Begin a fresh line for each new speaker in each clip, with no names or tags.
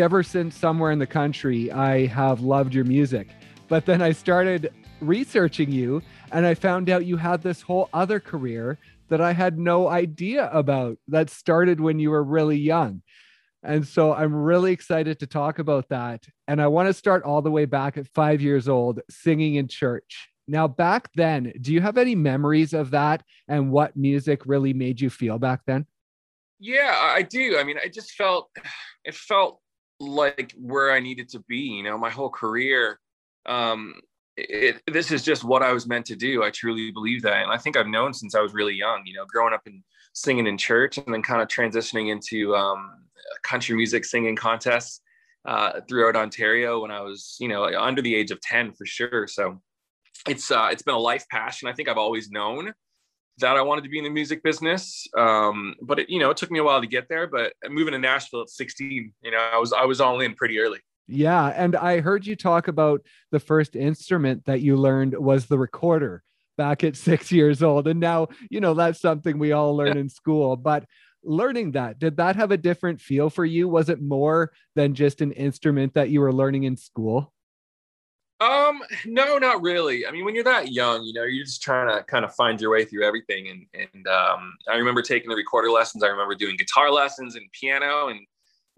ever since somewhere in the country, I have loved your music. But then I started researching you and I found out you had this whole other career that I had no idea about that started when you were really young. And so I'm really excited to talk about that. And I want to start all the way back at five years old, singing in church. Now, back then, do you have any memories of that and what music really made you feel back then?
Yeah, I do. I mean, I just felt it felt like where I needed to be. You know, my whole career, um, it, this is just what I was meant to do. I truly believe that, and I think I've known since I was really young. You know, growing up and singing in church, and then kind of transitioning into um, country music singing contests uh, throughout Ontario when I was, you know, under the age of ten for sure. So it's uh, it's been a life passion. I think I've always known that I wanted to be in the music business. Um, but it, you know, it took me a while to get there. But moving to Nashville at 16, you know, I was I was all in pretty early.
Yeah, and I heard you talk about the first instrument that you learned was the recorder back at six years old, and now you know that's something we all learn yeah. in school. But learning that, did that have a different feel for you? Was it more than just an instrument that you were learning in school?
Um, no, not really. I mean, when you're that young, you know, you're just trying to kind of find your way through everything. And and um, I remember taking the recorder lessons. I remember doing guitar lessons and piano. And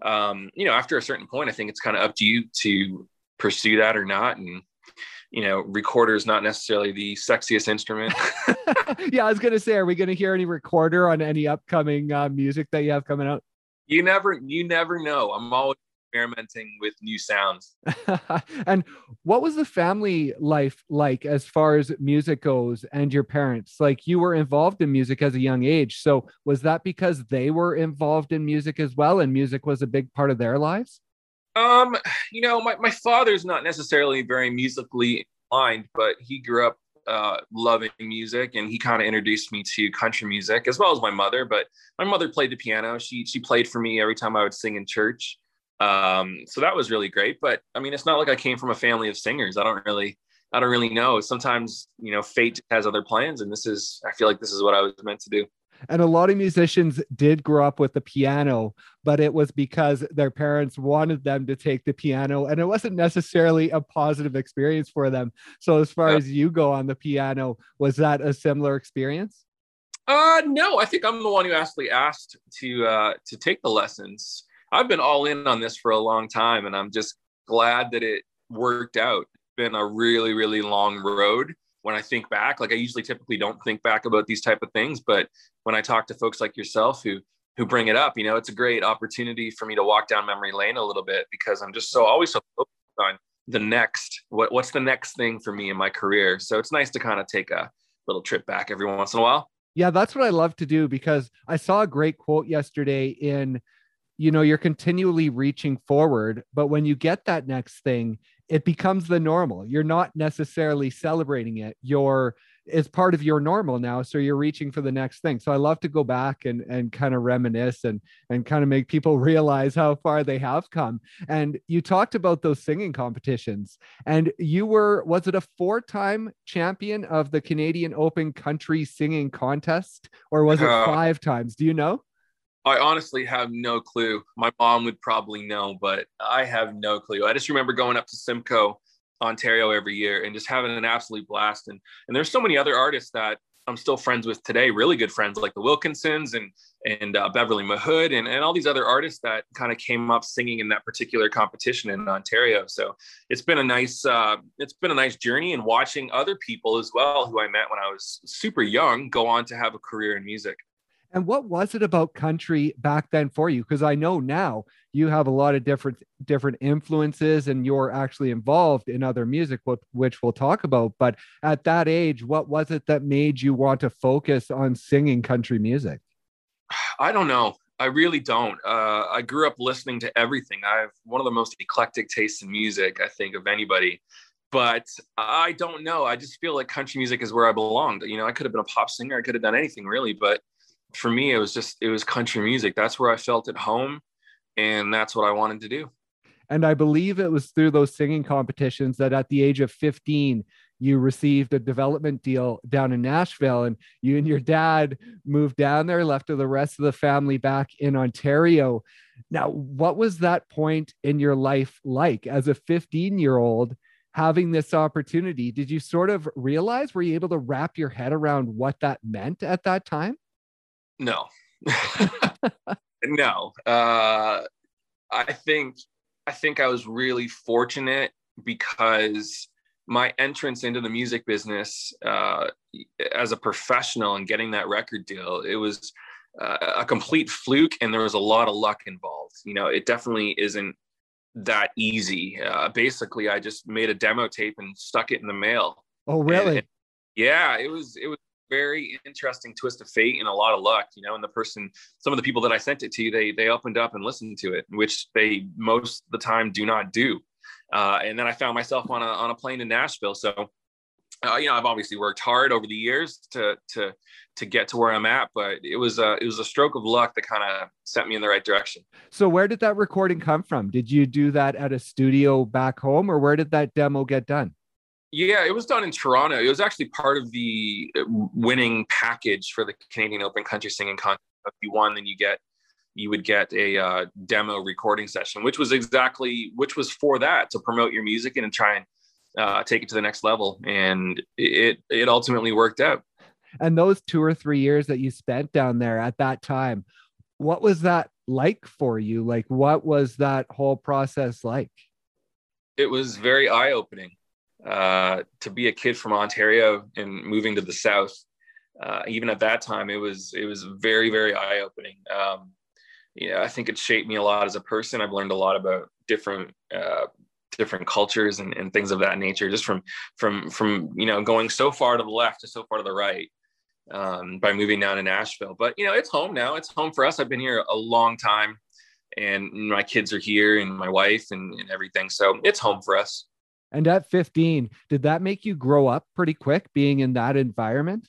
um, you know, after a certain point, I think it's kind of up to you to pursue that or not. And you know, recorder is not necessarily the sexiest instrument.
yeah, I was gonna say, are we gonna hear any recorder on any upcoming uh, music that you have coming out?
You never, you never know. I'm always experimenting with new sounds.
and what was the family life like as far as music goes and your parents? Like you were involved in music as a young age. So was that because they were involved in music as well and music was a big part of their lives?
Um, you know, my, my father's not necessarily very musically inclined, but he grew up uh, loving music and he kind of introduced me to country music as well as my mother but my mother played the piano she she played for me every time i would sing in church um, so that was really great. But I mean, it's not like I came from a family of singers. I don't really, I don't really know. Sometimes, you know, fate has other plans, and this is, I feel like this is what I was meant to do.
And a lot of musicians did grow up with the piano, but it was because their parents wanted them to take the piano, and it wasn't necessarily a positive experience for them. So, as far yeah. as you go on the piano, was that a similar experience?
Uh, no, I think I'm the one who actually asked to uh, to take the lessons. I've been all in on this for a long time, and I'm just glad that it worked out. It's been a really, really long road. When I think back, like I usually typically don't think back about these type of things, but when I talk to folks like yourself who who bring it up, you know, it's a great opportunity for me to walk down memory lane a little bit because I'm just so always so focused on the next what what's the next thing for me in my career. So it's nice to kind of take a little trip back every once in a while.
Yeah, that's what I love to do because I saw a great quote yesterday in you know you're continually reaching forward but when you get that next thing it becomes the normal. You're not necessarily celebrating it. You're it's part of your normal now so you're reaching for the next thing. So i love to go back and and kind of reminisce and and kind of make people realize how far they have come. And you talked about those singing competitions and you were was it a four time champion of the canadian open country singing contest or was it uh, five times? Do you know
I honestly have no clue. My mom would probably know, but I have no clue. I just remember going up to Simcoe, Ontario every year and just having an absolute blast. And and there's so many other artists that I'm still friends with today, really good friends like the Wilkinsons and and uh, Beverly Mahood and, and all these other artists that kind of came up singing in that particular competition in Ontario. So it's been a nice uh, it's been a nice journey and watching other people as well who I met when I was super young go on to have a career in music.
And what was it about country back then for you? Because I know now you have a lot of different different influences and you're actually involved in other music, which we'll talk about. But at that age, what was it that made you want to focus on singing country music?
I don't know. I really don't. Uh, I grew up listening to everything. I have one of the most eclectic tastes in music, I think, of anybody. But I don't know. I just feel like country music is where I belonged. You know, I could have been a pop singer. I could have done anything really, but for me, it was just it was country music. That's where I felt at home, and that's what I wanted to do.
And I believe it was through those singing competitions that at the age of 15, you received a development deal down in Nashville, and you and your dad moved down there, left the rest of the family back in Ontario. Now, what was that point in your life like as a 15 year old? having this opportunity did you sort of realize were you able to wrap your head around what that meant at that time
no no uh, i think i think i was really fortunate because my entrance into the music business uh, as a professional and getting that record deal it was uh, a complete fluke and there was a lot of luck involved you know it definitely isn't that easy. Uh, basically, I just made a demo tape and stuck it in the mail.
Oh, really?
And, and yeah, it was it was very interesting twist of fate and a lot of luck, you know. And the person, some of the people that I sent it to, they they opened up and listened to it, which they most the time do not do. Uh, and then I found myself on a on a plane to Nashville. So, uh, you know, I've obviously worked hard over the years to to to get to where I'm at. But it was a it was a stroke of luck that kind of sent me in the right direction.
So where did that recording come from? Did you do that at a studio back home, or where did that demo get done?
Yeah, it was done in Toronto. It was actually part of the uh, winning package for the Canadian Open Country Singing Contest. If you won, then you get you would get a uh, demo recording session, which was exactly which was for that to promote your music and try and uh, take it to the next level. And it it ultimately worked out.
And those two or three years that you spent down there at that time, what was that like for you? Like, what was that whole process like?
It was very eye opening uh, to be a kid from Ontario and moving to the South. Uh, even at that time, it was it was very very eye opening. Um, I think it shaped me a lot as a person. I've learned a lot about different uh, different cultures and, and things of that nature, just from from from you know going so far to the left to so far to the right um, by moving down to Nashville. But you know, it's home now. It's home for us. I've been here a long time, and my kids are here, and my wife, and, and everything. So it's home for us.
And at 15, did that make you grow up pretty quick, being in that environment?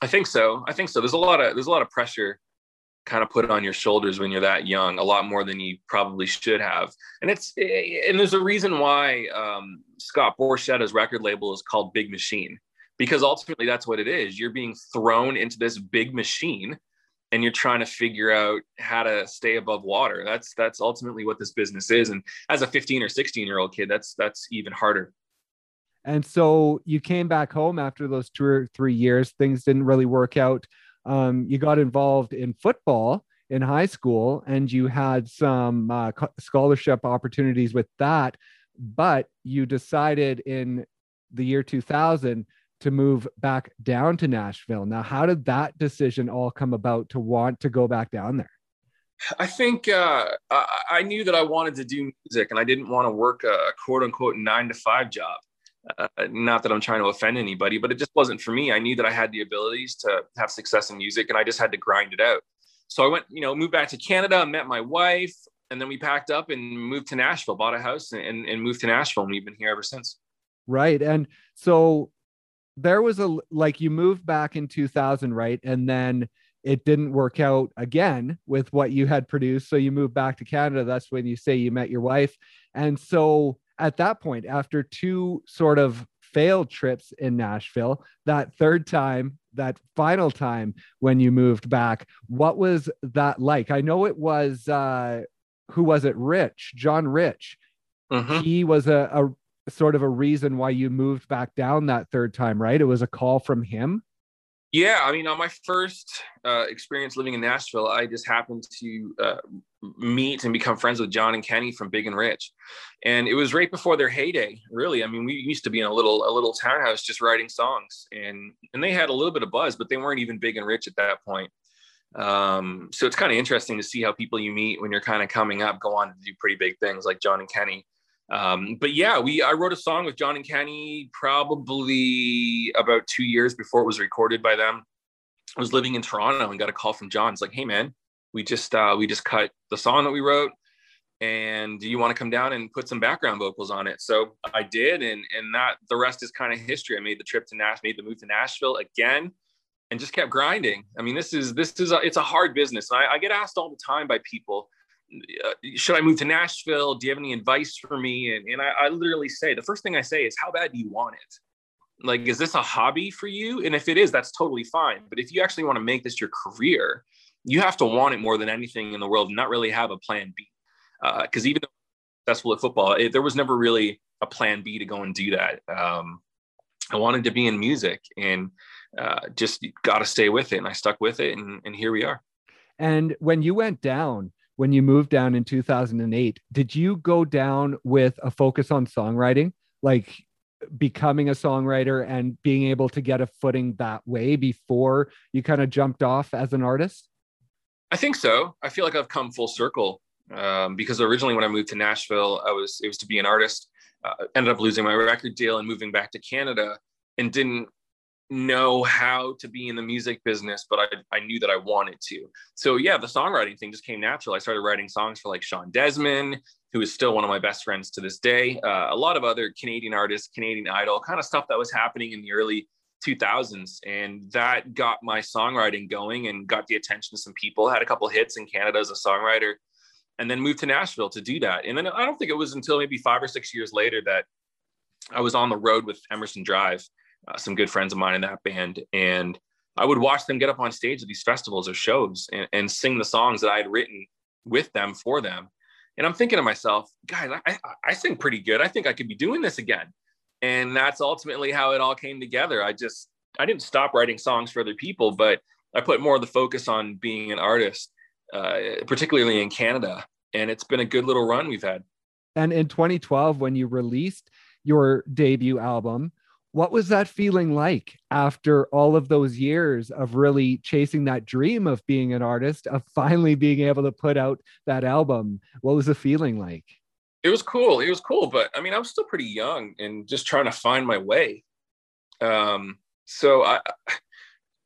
I think so. I think so. There's a lot of there's a lot of pressure kind of put on your shoulders when you're that young, a lot more than you probably should have. And it's and there's a reason why um, Scott Borchetta's record label is called Big Machine because ultimately that's what it is. You're being thrown into this big machine and you're trying to figure out how to stay above water. That's that's ultimately what this business is. And as a 15 or 16 year old kid, that's that's even harder.
And so you came back home after those two or three years. Things didn't really work out. Um, you got involved in football in high school, and you had some uh, scholarship opportunities with that. But you decided in the year 2000 to move back down to Nashville. Now, how did that decision all come about to want to go back down there?
I think uh, I, knew that I wanted to do music and I didn't want to work a quote unquote nine to five job. Uh, not that I'm trying to offend anybody, but it just wasn't for me. I knew that I had the abilities to have success in music and I just had to grind it out. So I went, you know, moved back to Canada, met my wife, and then we packed up and moved to Nashville, bought a house and, and moved to Nashville. And we've been here ever since.
Right. And so there was a like you moved back in 2000 right? And then it didn't work out again with what you had produced. So you moved back to canada. That's when you say you met your wife. And so at that point after two sort of failed trips in nashville that third time that final time when you moved back what was that like? I know it was uh who was it? Rich john rich. Mm-hmm. he was a, a sort of a reason why you moved back down that third time, right? It was a call from him.
Yeah, I mean, on my first uh, experience living in Nashville, I just happened to uh, meet and become friends with John and Kenny from Big and Rich, and it was right before their heyday. Really, I mean, we used to be in a little a little townhouse just writing songs, and and they had a little bit of buzz, but they weren't even big and rich at that point. Um, so it's kind of interesting to see how people you meet when you're kind of coming up go on to do pretty big things, like John and Kenny. Um, but yeah, we I wrote a song with John and Kenny probably about two years before it was recorded by them. I was living in Toronto and got a call from John. It's like, hey man, we just uh, we just cut the song that we wrote, and do you want to come down and put some background vocals on it? So I did, and and that the rest is kind of history. I made the trip to Nash, made the move to Nashville again, and just kept grinding. I mean, this is this is a, it's a hard business. I, I get asked all the time by people should I move to Nashville? Do you have any advice for me? And, and I, I, literally say, the first thing I say is, how bad do you want it? Like, is this a hobby for you? And if it is, that's totally fine. But if you actually want to make this your career, you have to want it more than anything in the world and not really have a plan B. Because uh, even though successful at football, it, there was never really a plan B to go and do that. Um, I wanted to be in music and uh, just got to stay with it. And I stuck with it. And, and here we are.
And when you went down, when you moved down in 2008, did you go down with a focus on songwriting? Like becoming a songwriter and being able to get a footing that way before you kind of jumped off as an artist?
I think so. I feel like I've come full circle um, because originally when I moved to Nashville, I was it was to be an artist. Uh, ended up losing my record deal and moving back to Canada, and didn't know how to be in the music business, but I, I knew that I wanted to. So yeah, the songwriting thing just came natural. I started writing songs for like Sean Desmond, who is still one of my best friends to this day. Uh, a lot of other Canadian artists, Canadian Idol, kind of stuff that was happening in the early 2000s, and that got my songwriting going and got the attention of some people. Had a couple hits in Canada as a songwriter, and then moved to Nashville to do that. And then I don't think it was until maybe five or six years later that I was on the road with Emerson Drive uh, some good friends of mine in that band, and I would watch them get up on stage at these festivals or shows and, and sing the songs that I had written with them for them. And I'm thinking to myself, guys, I, I sing pretty good. I think I could be doing this again. And that's ultimately how it all came together. I just, I didn't stop writing songs for other people, but I put more of the focus on being an artist, uh, particularly in Canada. And it's been a good little run we've had.
And in 2012, when you released your debut album, what was that feeling like after all of those years of really chasing that dream of being an artist of finally being able to put out that album? What was the feeling like?
It was cool. It was cool but i mean i was still pretty young and just trying to find my way. Um so i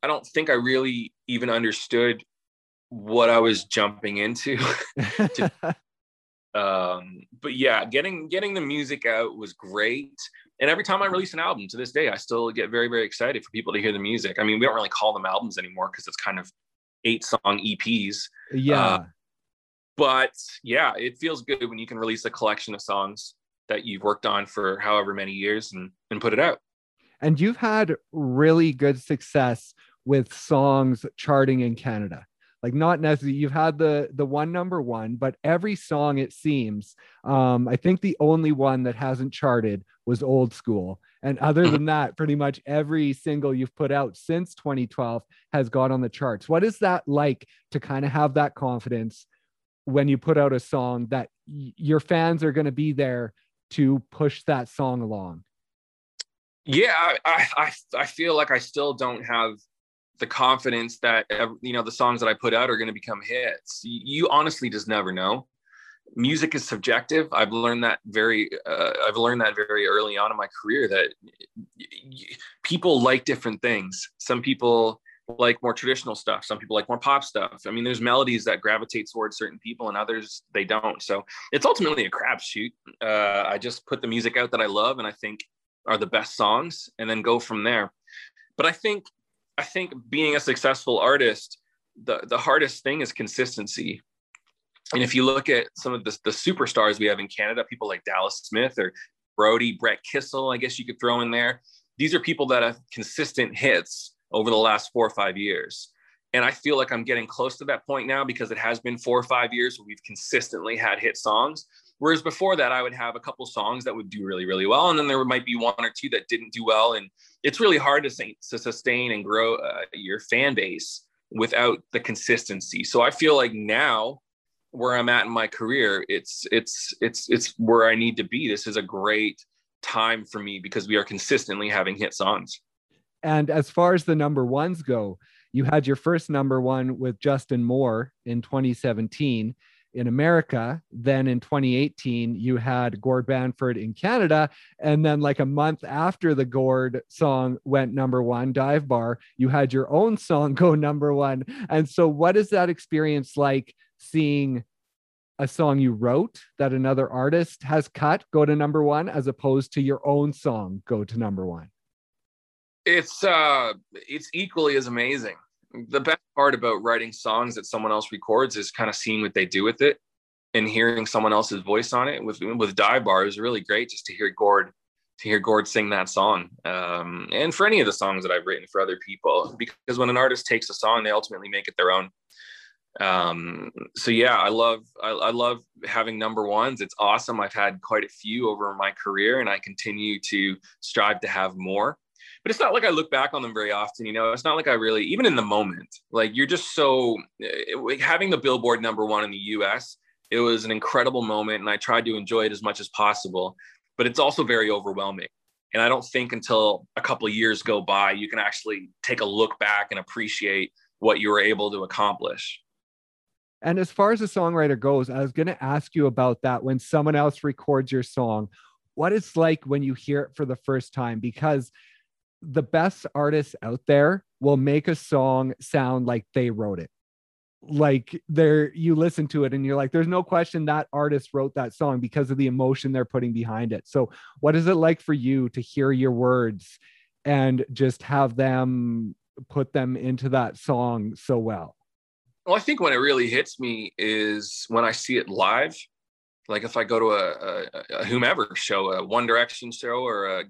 i don't think i really even understood what i was jumping into to, um but yeah getting getting the music out was great and every time I release an album to this day, I still get very, very excited for people to hear the music. I mean, we don't really call them albums anymore because it's kind of eight song EPs.
Yeah. Uh,
but yeah, it feels good when you can release a collection of songs that you've worked on for however many years and, and put it out.
And you've had really good success with songs charting in Canada like not necessarily you've had the the one number one but every song it seems um i think the only one that hasn't charted was old school. And other mm-hmm. than that pretty much every single you've put out since 2012 has got on the charts. What is that like to kind of have that confidence when you put out a song that y- your fans are going to be there to push that song along?
Yeah I, I i feel like i still don't have the confidence that you know the songs that I put out are going to become hits. You honestly just never know. Music is subjective. I've learned that very. Uh, I've learned that very early on in my career that people like different things. Some people like more traditional stuff. Some people like more pop stuff. I mean, there's melodies that gravitate towards certain people, and others they don't. So it's ultimately a crapshoot. Uh, I just put the music out that I love and I think are the best songs, and then go from there. But I think I think being a successful artist, the, the hardest thing is consistency. And if you look at some of the, the superstars we have in Canada, people like Dallas Smith or Brody, Brett Kissel, I guess you could throw in there. These are people that have consistent hits over the last four or five years. And I feel like I'm getting close to that point now because it has been four or five years where we've consistently had hit songs. Whereas before that, I would have a couple songs that would do really, really well, and then there might be one or two that didn't do well. And it's really hard to, to sustain and grow uh, your fan base without the consistency. So I feel like now, where I'm at in my career, it's it's it's it's where I need to be. This is a great time for me because we are consistently having hit songs.
And as far as the number ones go, you had your first number one with Justin Moore in 2017 in America. Then in 2018, you had Gord Bamford in Canada. And then, like a month after the Gord song went number one, Dive Bar, you had your own song go number one. And so, what is that experience like seeing a song you wrote that another artist has cut go to number one as opposed to your own song go to number one?
It's uh it's equally as amazing the best part about writing songs that someone else records is kind of seeing what they do with it and hearing someone else's voice on it with with dive bar is really great just to hear gord to hear Gord sing that song. Um, and for any of the songs that I've written for other people, because when an artist takes a song, they ultimately make it their own. Um, so yeah, I love, I, I love having number ones. It's awesome. I've had quite a few over my career and I continue to strive to have more but it's not like I look back on them very often. You know, it's not like I really, even in the moment, like you're just so eh, it, having the Billboard number one in the US, it was an incredible moment and I tried to enjoy it as much as possible, but it's also very overwhelming. And I don't think until a couple years go by, you can actually take a look back and appreciate what you were able to accomplish.
And as far as the songwriter goes, I was going to ask you about that when someone else records your song, what it's like when you hear it for the first time, because the best artists out there will make a song sound like they wrote it. Like there you listen to it and you're like there's no question that artist wrote that song because of the emotion they're putting behind it. So what is it like for you to hear your words and just have them put them into that song so well?
Well i think when it really hits me is when i see it live. Like if i go to a, a, a whomever show a one direction show or a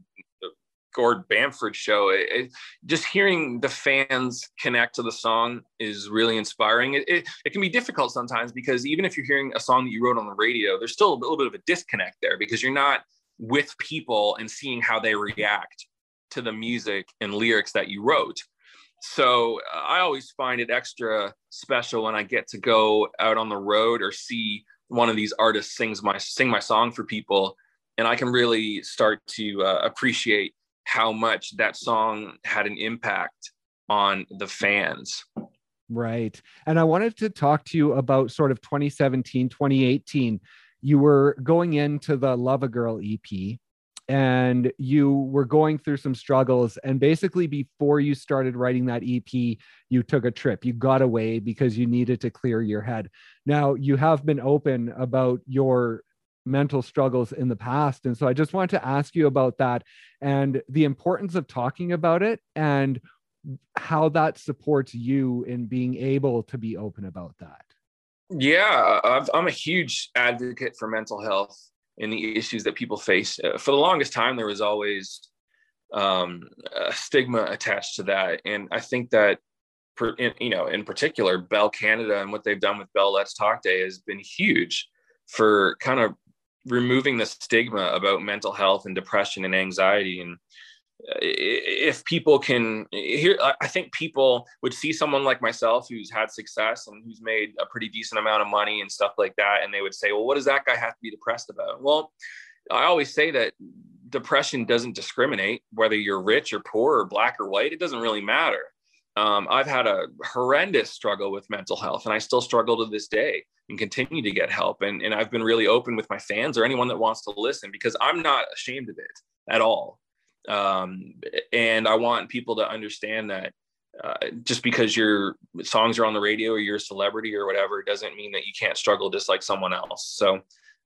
Gord Bamford show. It, it, just hearing the fans connect to the song is really inspiring. It, it, it, can be difficult sometimes because even if you're hearing a song that you wrote on the radio, there's still a little bit of a disconnect there because you're not with people and seeing how they react to the music and lyrics that you wrote. So uh, I always find it extra special when I get to go out on the road or see one of these artists sings my sing my song for people and I can really start to uh, appreciate how much that song had an impact on the fans.
Right. And I wanted to talk to you about sort of 2017, 2018. You were going into the Love a Girl EP and you were going through some struggles. And basically, before you started writing that EP, you took a trip. You got away because you needed to clear your head. Now, you have been open about your mental struggles in the past. And so I just wanted to ask you about that and the importance of talking about it and how that supports you in being able to be open about that.
Yeah, i am a huge advocate for mental health and the issues that people face. Uh, for the longest time, there was always um, a stigma attached to that. And I think that, you know, in particular, Bell Canada and what they've done with Bell Let's Talk Day has been huge for kind of removing the stigma about mental health and depression and anxiety. And uh, if people can here i think people would see someone like myself who's had success and who's made a pretty decent amount of money and stuff like that and they would say well what does that guy have to be depressed about? Well i always say that depression doesn't discriminate whether you're rich or poor or black or white it doesn't really matter. Um, I've had a horrendous struggle with mental health, and I still struggle to this day and continue to get help. And, and I've been really open with my fans or anyone that wants to listen because I'm not ashamed of it at all. Um, and I want people to understand that uh, just because your songs are on the radio or you're a celebrity or whatever doesn't mean that you can't struggle just like someone else. So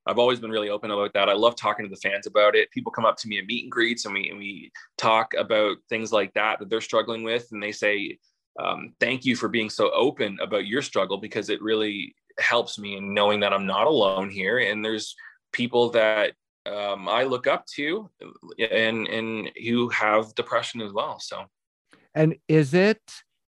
I've always been really open about that. I love talking to the fans about it. People come up to me at meet and greets and we, and we talk about things like that that they're struggling with. And they say, um, thank you for being so open about your struggle because it really helps me in knowing that I'm not alone here. And there's people that um, I look up to and, and who have depression as well. So,
and is it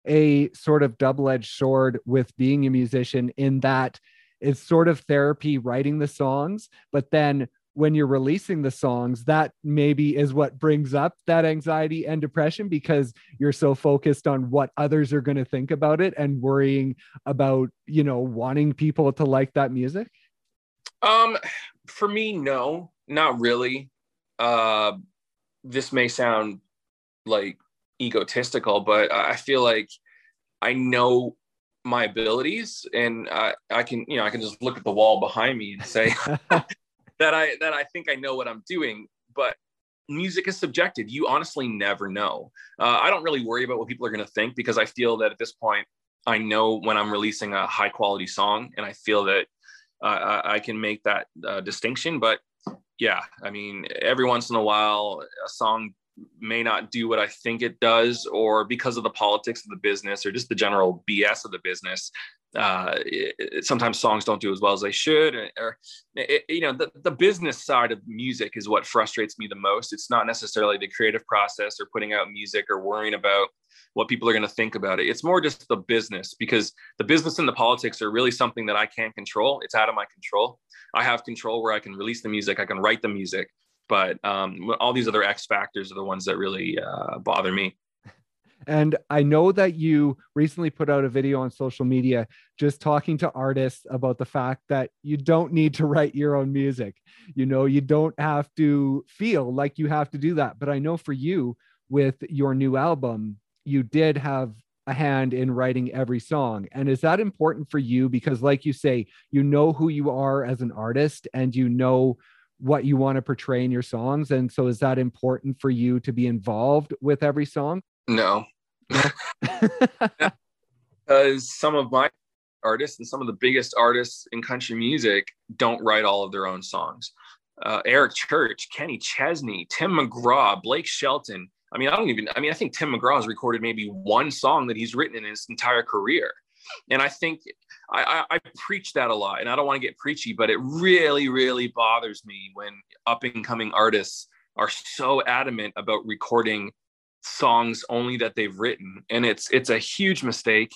a sort of double edged sword with being a musician in that it's sort of therapy writing the songs, but then when you're releasing the songs, that maybe is what brings up that anxiety and depression because you're so focused on what others are going to think about it and worrying about, you know, wanting people to like that music?
Um, for me, no, not really. Uh, this may sound like egotistical, but I feel like I know my abilities and I, I can you know i can just look at the wall behind me and say that i that i think i know what i'm doing but music is subjective. You honestly never know. Uh, i don't really worry about what people are going to think because i feel that at this point i know when i'm releasing a high quality song and i feel that uh, i can make that uh, distinction. But yeah i mean every once in a while a song may not do what I think it does, or because of the politics of the business or just the general BS of the business, uh, sometimes songs don't do as well as they should. Or, or it, you know, the, the business side of music is what frustrates me the most. It's not necessarily the creative process or putting out music or worrying about what people are going to think about it. It's more just the business because the business and the politics are really something that I can't control. It's out of my control. I have control where I can release the music, I can write the music, but um, all these other X factors are the ones that really uh, bother me.
And I know that you recently put out a video on social media just talking to artists about the fact that you don't need to write your own music. You know, you don't have to feel like you have to do that. But I know for you, with your new album, you did have a hand in writing every song. And is that important for you? Because, like you say, you know who you are as an artist and you know what you want to portray in your songs. And so, is that important for you to be involved with every song?
No. Because some of my artists and some of the biggest artists in country music don't write all of their own songs. Uh, Eric Church, Kenny Chesney, Tim McGraw, Blake Shelton. I mean, I don't even, I mean, I think Tim McGraw has recorded maybe one song that he's written in his entire career. And I think I, I, I preach that a lot and I don't want to get preachy, but it really, really bothers me when up and coming artists are so adamant about recording songs only that they've written and it's it's a huge mistake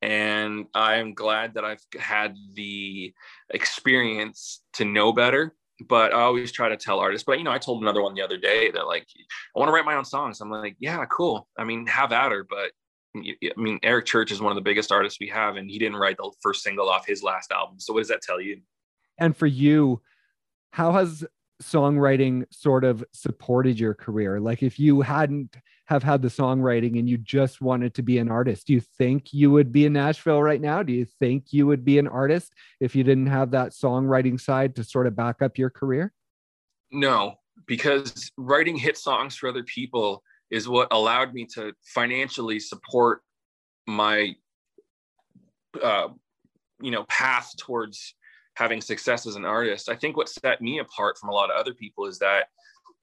and i'm glad that i've had the experience to know better but i always try to tell artists but you know i told another one the other day that like i want to write my own songs. I'm like yeah cool. I mean have at her but i mean eric church is one of the biggest artists we have and he didn't write the first single off his last album so what does that tell you?
And for you how has songwriting sort of supported your career? Like if you hadn't have had the songwriting and you just wanted to be an artist, do you think you would be in Nashville right now? Do you think you would be an artist if you didn't have that songwriting side to sort of back up your career?
No, because writing hit songs for other people is what allowed me to financially support my uh, you know path towards having success as an artist i think what set me apart from a lot of other people is that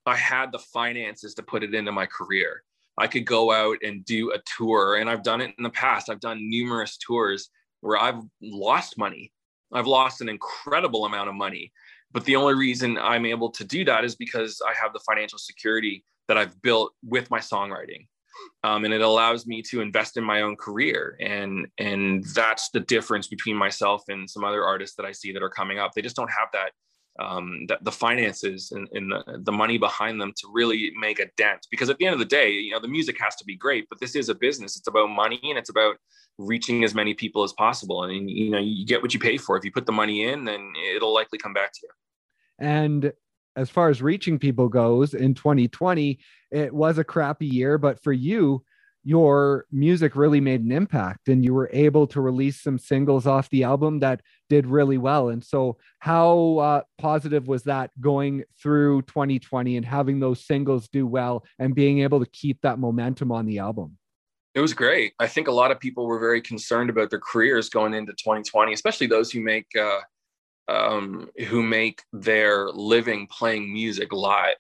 I had the finances to put it into my career. I could go out and do a tour. And I've done it in the past. I've done numerous tours where I've lost money. I've lost an incredible amount of money. But the only reason I'm able to do that is because I have the financial security that I've built with my songwriting. Um, and it allows me to invest in my own career and and that's the difference between myself and some other artists that i see that are coming up they just don't have that um, the, the, finances and, and the, the, money behind them to really make a dent. Because at the end of the day, you know, the music has to be great, but this is a business. It's about money and it's about reaching as many people as possible. And you know, you get what you pay for. If you put the money in, then it'll likely come back to you.
And as far as reaching people goes, in 2020, it was a crappy year, but for you, your music really made an impact and you were able to release some singles off the album that did really well. And so, how uh, positive was that going through 2020 and having those singles do well and being able to keep that momentum on the album?
It was great. I think a lot of people were very concerned about their careers going into 2020, especially those who make uh, um, who make their living playing music live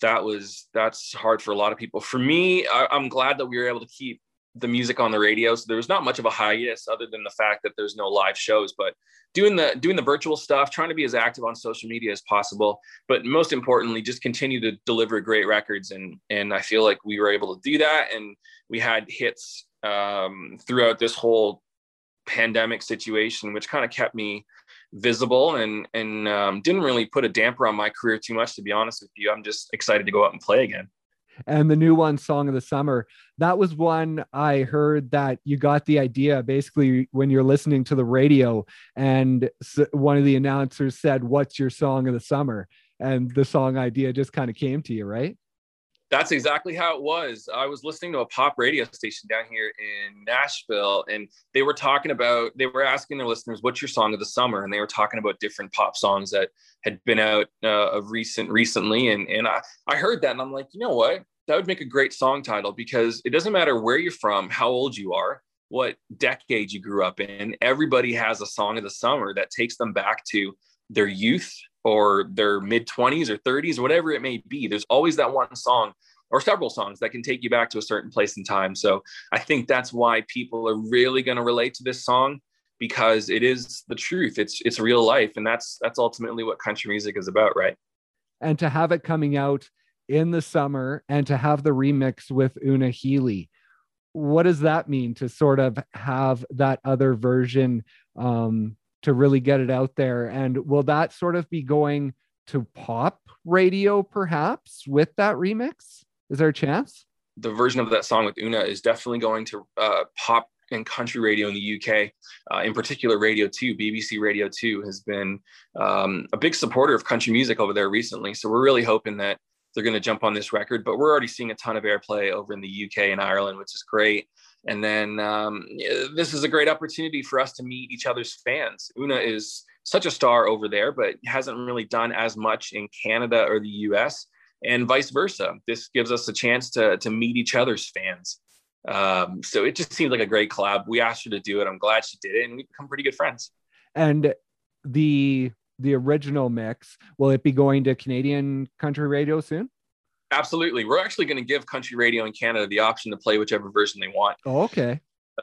that was that's hard for a lot of people. For me, I, I'm glad that we were able to keep the music on the radio. So there was not much of a hiatus other than the fact that there's no live shows, but doing the doing the virtual stuff, trying to be as active on social media as possible, but most importantly, just continue to deliver great records. And and I feel like we were able to do that. And we had hits um, throughout this whole pandemic situation, which kind of kept me visible and and um, didn't really put a damper on my career too much to be honest with you i'm just excited to go out and play again
and the new one song of the summer that was one i heard that you got the idea basically when you're listening to the radio and one of the announcers said what's your song of the summer and the song idea just kind of came to you right
that's exactly how it was. I was listening to a pop radio station down here in Nashville, and they were talking about, they were asking their listeners, "What's your song of the summer?" And they were talking about different pop songs that had been out uh, of recent recently, and and I I heard that, and I'm like, you know what? That would make a great song title because it doesn't matter where you're from, how old you are, what decade you grew up in. Everybody has a song of the summer that takes them back to their youth or their mid 20s or 30s, whatever it may be. There's always that one song or several songs that can take you back to a certain place in time. So I think that's why people are really going to relate to this song because it is the truth. It's it's real life, and that's that's ultimately what country music is about, right?
And to have it coming out in the summer, and to have the remix with Una Healy, what does that mean to sort of have that other version um, to really get it out there? And will that sort of be going to pop radio perhaps with that remix? Is there a chance?
The version of that song with Una is definitely going to uh, pop in country radio in the UK, uh, in particular Radio 2, BBC Radio 2 has been um, a big supporter of country music over there recently. So we're really hoping that they're going to jump on this record, but we're already seeing a ton of airplay over in the UK and Ireland, which is great. And then um, this is a great opportunity for us to meet each other's fans. Una is such a star over there, but hasn't really done as much in Canada or the US, and vice versa. This gives us a chance to, to meet each other's fans. Um, so it just seems like a great collab. We asked her to do it. I'm glad she did it, and we become pretty good friends.
And the the original mix, will it be going to Canadian country radio soon?
Absolutely. We're actually going to give country radio in Canada the option to play whichever version they want.
Oh, okay.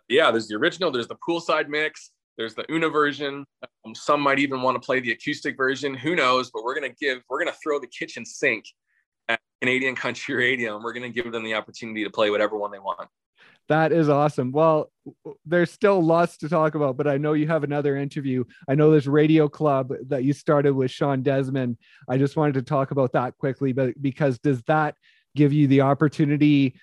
Yeah, there's the original, there's the poolside mix, there's the Una version. Um, some might even want to play the acoustic version. Who knows? But we're going to give, we're going to throw the kitchen sink at Canadian country radio and we're going to give them the opportunity to play whatever one they want.
That is awesome. Well, there's still lots to talk about, but I know you have another interview. I know this radio club that you started with Sean Desmond. I just wanted to talk about that quickly, but because does that give you the opportunity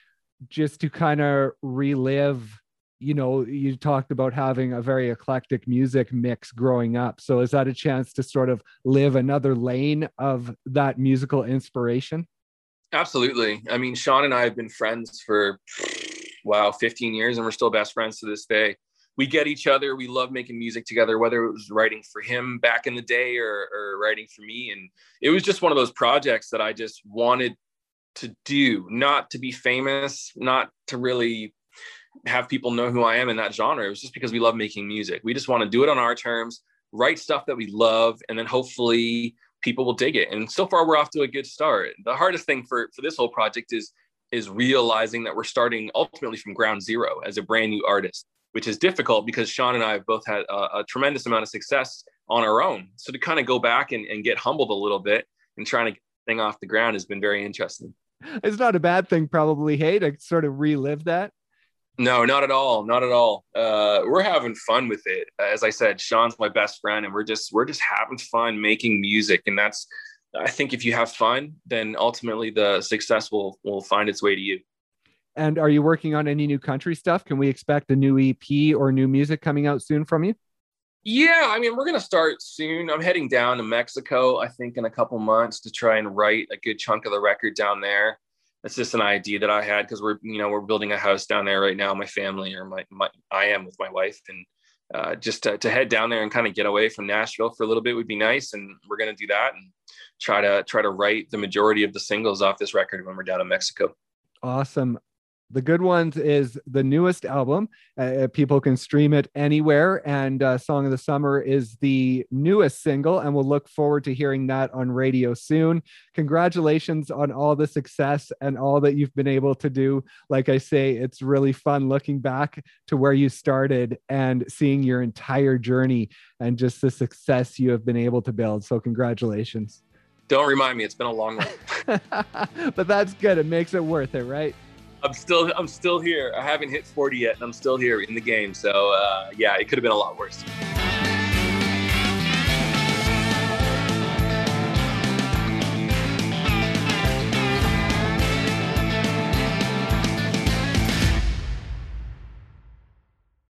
just to kind of relive? You know, you talked about having a very eclectic music mix growing up. So is that a chance to sort of live another lane of that musical inspiration?
Absolutely. I mean, Sean and I have been friends for wow, 15 years, and we're still best friends to this day. We get each other. We love making music together, whether it was writing for him back in the day or, or writing for me. And it was just one of those projects that I just wanted to do, not to be famous, not to really have people know who I am in that genre. It was just because we love making music. We just want to do it on our terms, write stuff that we love, and then hopefully people will dig it. And so far, we're off to a good start. The hardest thing for for this whole project is is realizing that we're starting ultimately from ground zero as a brand new artist, which is difficult because Sean and I have both had a, a tremendous amount of success on our own. So to kind of go back and, and get humbled a little bit and trying to get thing off the ground has been very interesting.
It's not a bad thing, probably. Hey, to sort of relive that.
No, not at all. Not at all. Uh, we're having fun with it. As I said, Sean's my best friend, and we're just we're just having fun making music, and that's I think if you have fun, then ultimately the success will will find its way to you.
And are you working on any new country stuff? Can we expect a new EP or new music coming out soon from you?
Yeah, I mean, we're gonna start soon. I'm heading down to Mexico, I think, in a couple months to try and write a good chunk of the record down there. That's just an idea that I had because we're, you know, we're building a house down there right now. My family or my, my I am with my wife, and uh, just to, to head down there and kind of get away from Nashville for a little bit would be nice. And we're going to do that and try to try to write the majority of the singles off this record when we're down in Mexico.
Awesome. The Good Ones is the newest album. Uh, uh, people can stream it anywhere. And uh, Song of the Summer is the newest single. And we'll look forward to hearing that on radio soon. Congratulations on all the success and all that you've been able to do. Like I say, it's really fun looking back to where you started and seeing your entire journey and just the success you have been able to build. So, congratulations.
Don't remind me, it's been a long one.
but that's good. It makes it worth it, right?
I'm still I'm still here. I haven't hit 40 yet, and I'm still here in the game. So uh, yeah, it could have been a lot worse.